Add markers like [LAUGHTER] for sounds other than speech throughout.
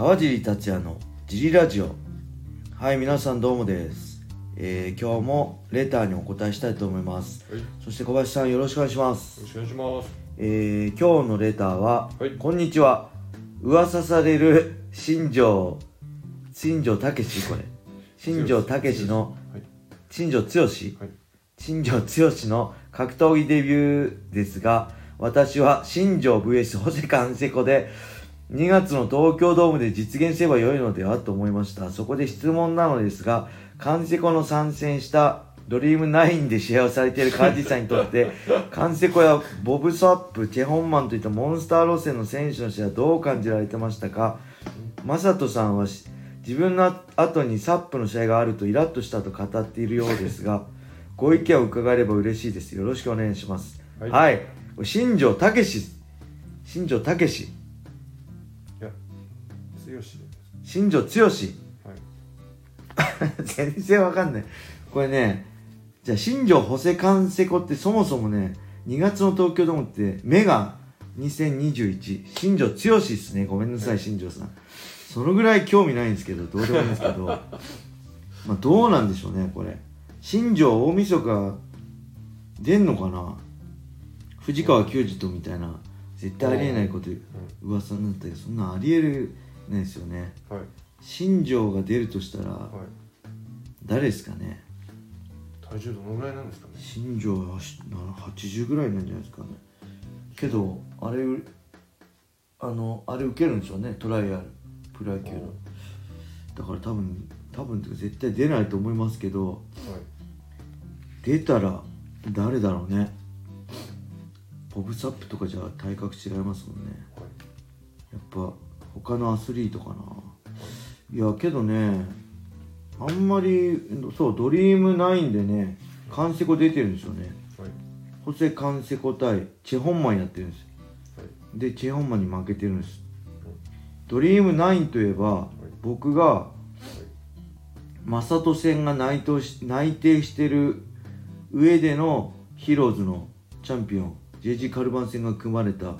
川尻達也のジリラジオ。はい皆さんどうもです、えー、今日もレターにお答えしたいと思います。はい、よそして小林さんよろしくお願いします。ろしくお願いします。えー、今日のレターは、はい。こんにちは。噂される新庄。新庄武史これ。[LAUGHS] 新庄武史のはい、新庄剛志はい、新庄剛志？の格闘技デビューですが私は新庄 VS ホセカンセコで2月の東京ドームで実現すれば良いのではと思いました。そこで質問なのですがカンセコの参戦したドリームナインで試合をされているカージさんにとって [LAUGHS] カンセコやボブサップチェホンマンといったモンスター路線の選手の試合はどう感じられてましたか？マサトさんはし自分の後にサップの試合があるとイラッとしたと語っているようですがご意見を伺えれば嬉しいです。よろしくお願いします。は、はい。い新庄武史。新庄武しで新庄剛す。はい、[LAUGHS] 全然わかんない。これねじゃあ新庄ホセカンセコってそもそもね2月の東京ドームって目が2021新庄剛志っすね。ごめんなさい新庄さん。そのぐらい興味ないんですけどどうでもいいんですけど。[LAUGHS] まあどうなんでしょうねこれ。新庄大晦日出んのかな？藤川球児とみたいな絶対ありえないこと噂になったけどそんなありえるないですよね。はい、新庄が出るとしたらはい。誰ですかね？体重どのぐらいなんですかね？新庄はしな80ぐらいなんじゃないですかね。けどあれあのあれ受けるんでしょうね。トライアル。プロ野球の。だから多分多分っていうか絶対出ないと思いますけどはい、出たら誰だろうね？ボブサップとかじゃ体格違いますもんね。はい、やっぱ他のアスリートかな。いやけどねあんまりそうドリームナインでねカンセコ出てるんですよね。はい、ホセ・カンセコ対チェ・ホンマンやってるんです。よはい、でチェ・ホンマンに負けてるんです。ドリームナインといえば僕がマサト戦が内定し内定してる上でのヒーローズのチャンピオン JG カルバン戦が組まれた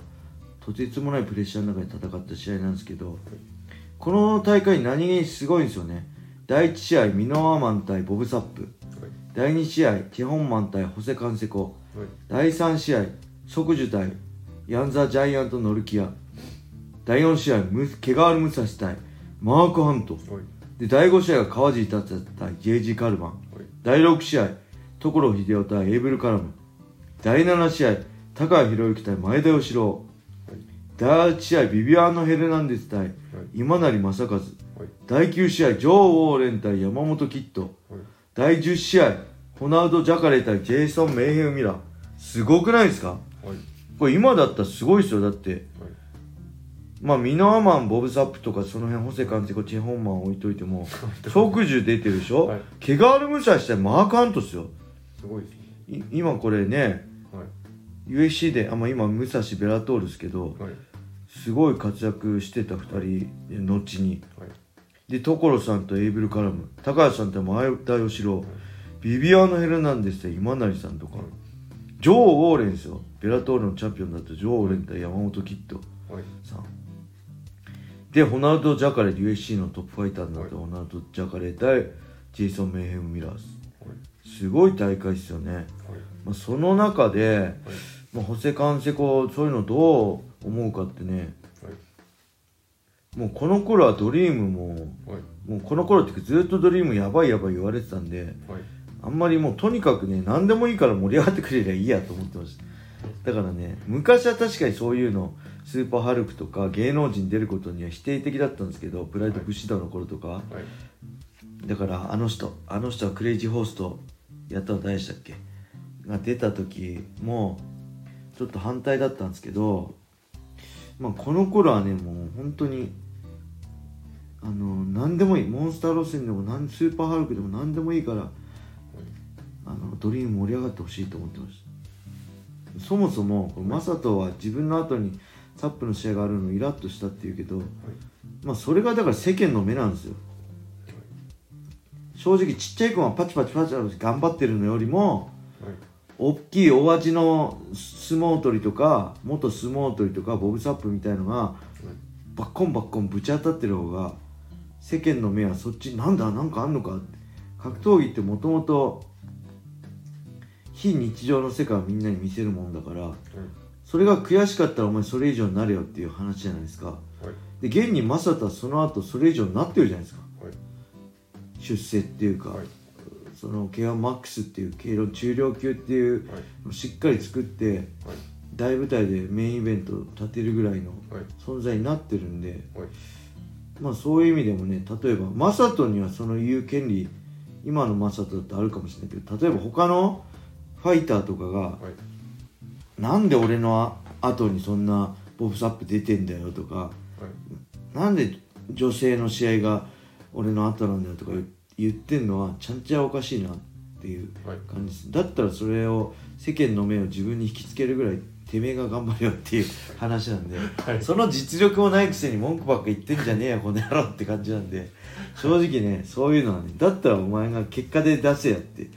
とてつもないプレッシャーの中で戦った試合なんですけどこの大会何気にすごいんですよね。第1試合ミノアマン対ボブサップ。はい、第2試合チェ・ホンマン対ホセ・カンセコ。はい、第3試合即樹対ヤンザ・ジャイアント・ノルキア。第4試合ムケガール・ムサシ対マーク・ハント。はい、で第5試合が川尻達也対 JG カルバン。はい、第6試合所秀夫対エイブル・カラム。第7試合高谷宏之対前田義郎第8試合ビビアーノ・ヘルナンデス対今成正和。はい、第9試合ジョー・ウォーレン対山本キッド。はい、第10試合ホナウド・ジャカレ対ジェイソン・メイヘム・ミラー。すごくないですか？はい、これ今だったらすごいですよ。だってはい、まあミノアマンボブ・サップとかその辺ホセカンセコチェ・ホンマン置いといても [LAUGHS] 即樹出てるでしょ、はい。ケガール・ムサシ対マーク・ハントっすよ。すごいです今これねはい、USC であ、まあ、今武蔵ベラトールですけどはい、すごい活躍してた2人後に。はい、で所さんとエイブル・カラム。高橋さんと前田義郎ビビアーノ・ヘルナンデス対今成さんとか、はい。ジョー・ウォーレンですよ。ベラトールのチャンピオンだったジョー・ウォーレン対山本キッドはい、さん。でホナウド・ジャカレ USC のトップファイターになったホナウド・ジャカレ対ジェイソン・メイヘム・ミラーズ。すごい大会ですよね、はい、まあ、その中で、はい、まあ、ホセ・カンセコそういうのどう思うかってね。はい、もうこの頃はドリームもはい、もうこの頃ってずっとドリームやばいやばい言われてたんではい、あんまりもうとにかくね何でもいいから盛り上がってくれりゃいいやと思ってました。だからね昔は確かにそういうのスーパーハルクとか芸能人出ることには否定的だったんですけどプライド・ブシダの頃とか、はい、だからあの人あの人はクレイジーホーストやったの誰でしたっけ？が出た時もちょっと反対だったんですけどまあこの頃はねもう本当にあの何でもいい。モンスター路線でもなんスーパーハルクでも何でもいいからあのドリーム盛り上がってほしいと思ってました。そもそもこれマサトは自分の後にサップの試合があるのイラッとしたっていうけど、まあそれがだから世間の目なんですよ。正直ちっちゃい子がパチパチパチパチ頑張ってるのよりも、大きい大味の相撲取りとか元相撲取りとかボブサップみたいのがバッコンバッコンぶち当たってる方が世間の目はそっちなんだなんかあんのか格闘技ってもともと非日常の世界をみんなに見せるもんだからそれが悔しかったらお前それ以上になれよっていう話じゃないですか。はい。で現に正人はその後それ以上になってるじゃないですか。はい。出世っていうか、はいその K1 マックスっていう軽量中量級っていうしっかり作ってはい。大舞台でメインイベントを立てるぐらいのはい。存在になってるんではい。まあそういう意味でもね例えば正人にはその言う権利今の正人だってあるかもしれないけど例えば他のファイターとかがはい。なんで俺の後にそんなボブサップ出てんだよとかはい。なんで女性の試合が俺の後なんだよとか言言ってんのはちゃんちゃおかしいなっていうはい。感じです。だったらそれを世間の目を自分に引きつけるぐらいてめえが頑張れよっていう話なんで、はい。その実力もないくせに文句ばっか言ってんじゃねえよこの野郎って感じなんで正直ねそういうのはねだったらお前が結果で出せやって。はい。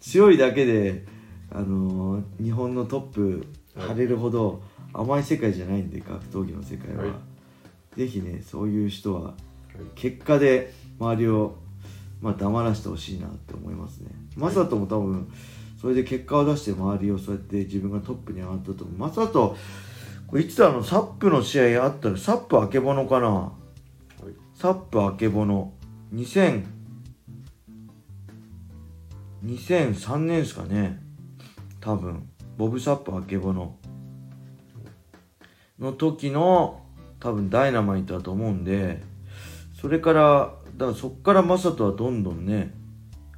強いだけで、あのー日本のトップ張れるほど甘い世界じゃないんで格闘技の世界は、はい。ぜひねそういう人ははい。結果で周りを、まあ、黙らせてほしいなって思いますね。マサトも多分それで結果を出して周りをそうやって自分がトップに上がったと思う。マサトこれいつだあのサップの試合あったらサップあけぼのかな？はい。サップあけぼの。2000 2003年ですかね。多分。ボブ・サップあけぼの。の時の多分ダイナマイトだと思うんでそれからだからそっからマサトはどんどんね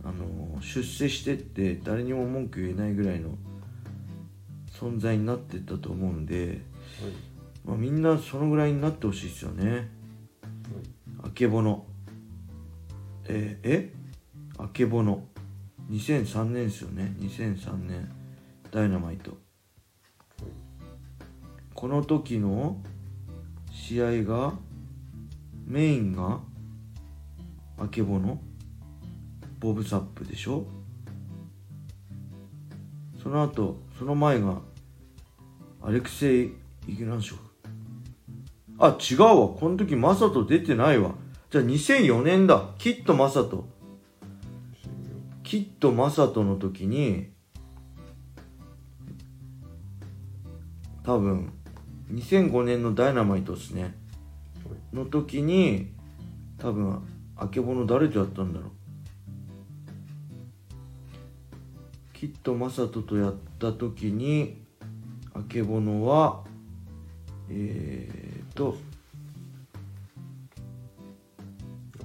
あの出世してって誰にも文句言えないぐらいの存在になってったと思うんで、まあ、みんなそのぐらいになってほしいですよね。あけぼの。えーえ？あけぼの。2003年ですよね。2003年ダイナマイト。この時の試合がメインがあけぼのボブサップでしょ？その後その前がアレクセイ・イグナンショフ。あ違うわ。この時マサト出てないわ。じゃあ2004年だ。キッドマサト。キッドマサトの時に多分2005年のダイナマイトですね。の時に多分あけぼの誰とやったんだろう？キッドマサトとやった時にあけぼのはえーと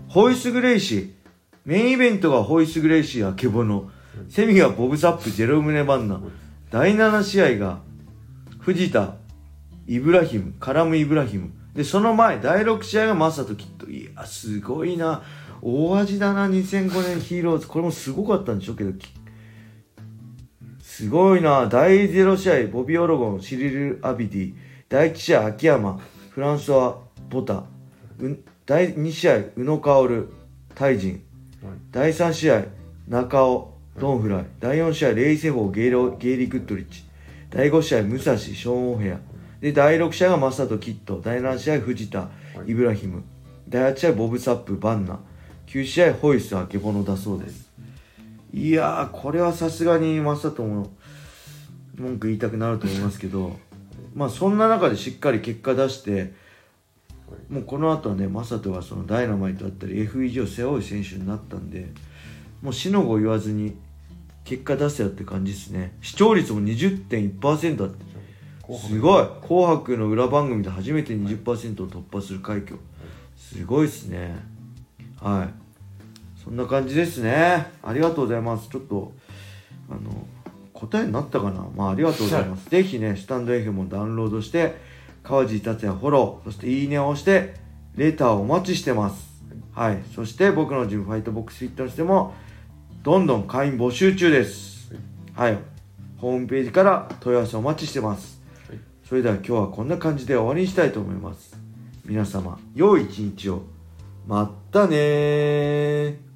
ホイス・グレイシー。メインイベントがホイス・グレイシーあけぼの。セミがボブ・サップジェロムネ・バンナ。第7試合が藤田イブラヒムカラム・イブラヒム。でその前第6試合がマサト・キッドいやすごいな。大味だな2005年ヒーローズ。これもすごかったんでしょ？うけどきすごいな。第0試合ボビー・オロゴンシリル・アビディ。第1試合秋山。フランソワ・ボタ。う第2試合宇野薫タイジンはい。第3試合中尾ドンフライ。第4試合レイセフォーゲイロゲイリー・グッドリッチ。第5試合武蔵ショーン・オヘアで第6試合がマサト・キッド第7試合藤田イブラヒム。第8試合ボブ・サップバンナ。9試合ホイス・アケボノだそうです。いやーこれはさすがにマサトも文句言いたくなると思いますけどまあそんな中でしっかり結果出してもうこの後はね、マサトがそのダイナマイトだったり F 以上背負う選手になったんで、もう死の子言わずに結果出せよって感じですね。視聴率も20.1%だって。すごい紅白の裏番組で初めて20%を突破する快挙。すごいですね。はい。そんな感じですね。ありがとうございます。ちょっと、あの、答えになったかな？まあありがとうございます。[LAUGHS] ぜひね、スタンド F もダウンロードして、川地達也フォロー、そしていいねを押して、レターをお待ちしてます。はい。そして僕のジムファイトボックスフィットネスでも、どんどん会員募集中です。はい。ホームページから問い合わせお待ちしてます。それでは今日はこんな感じで終わりにしたいと思います。皆様、良い一日を。まったねー。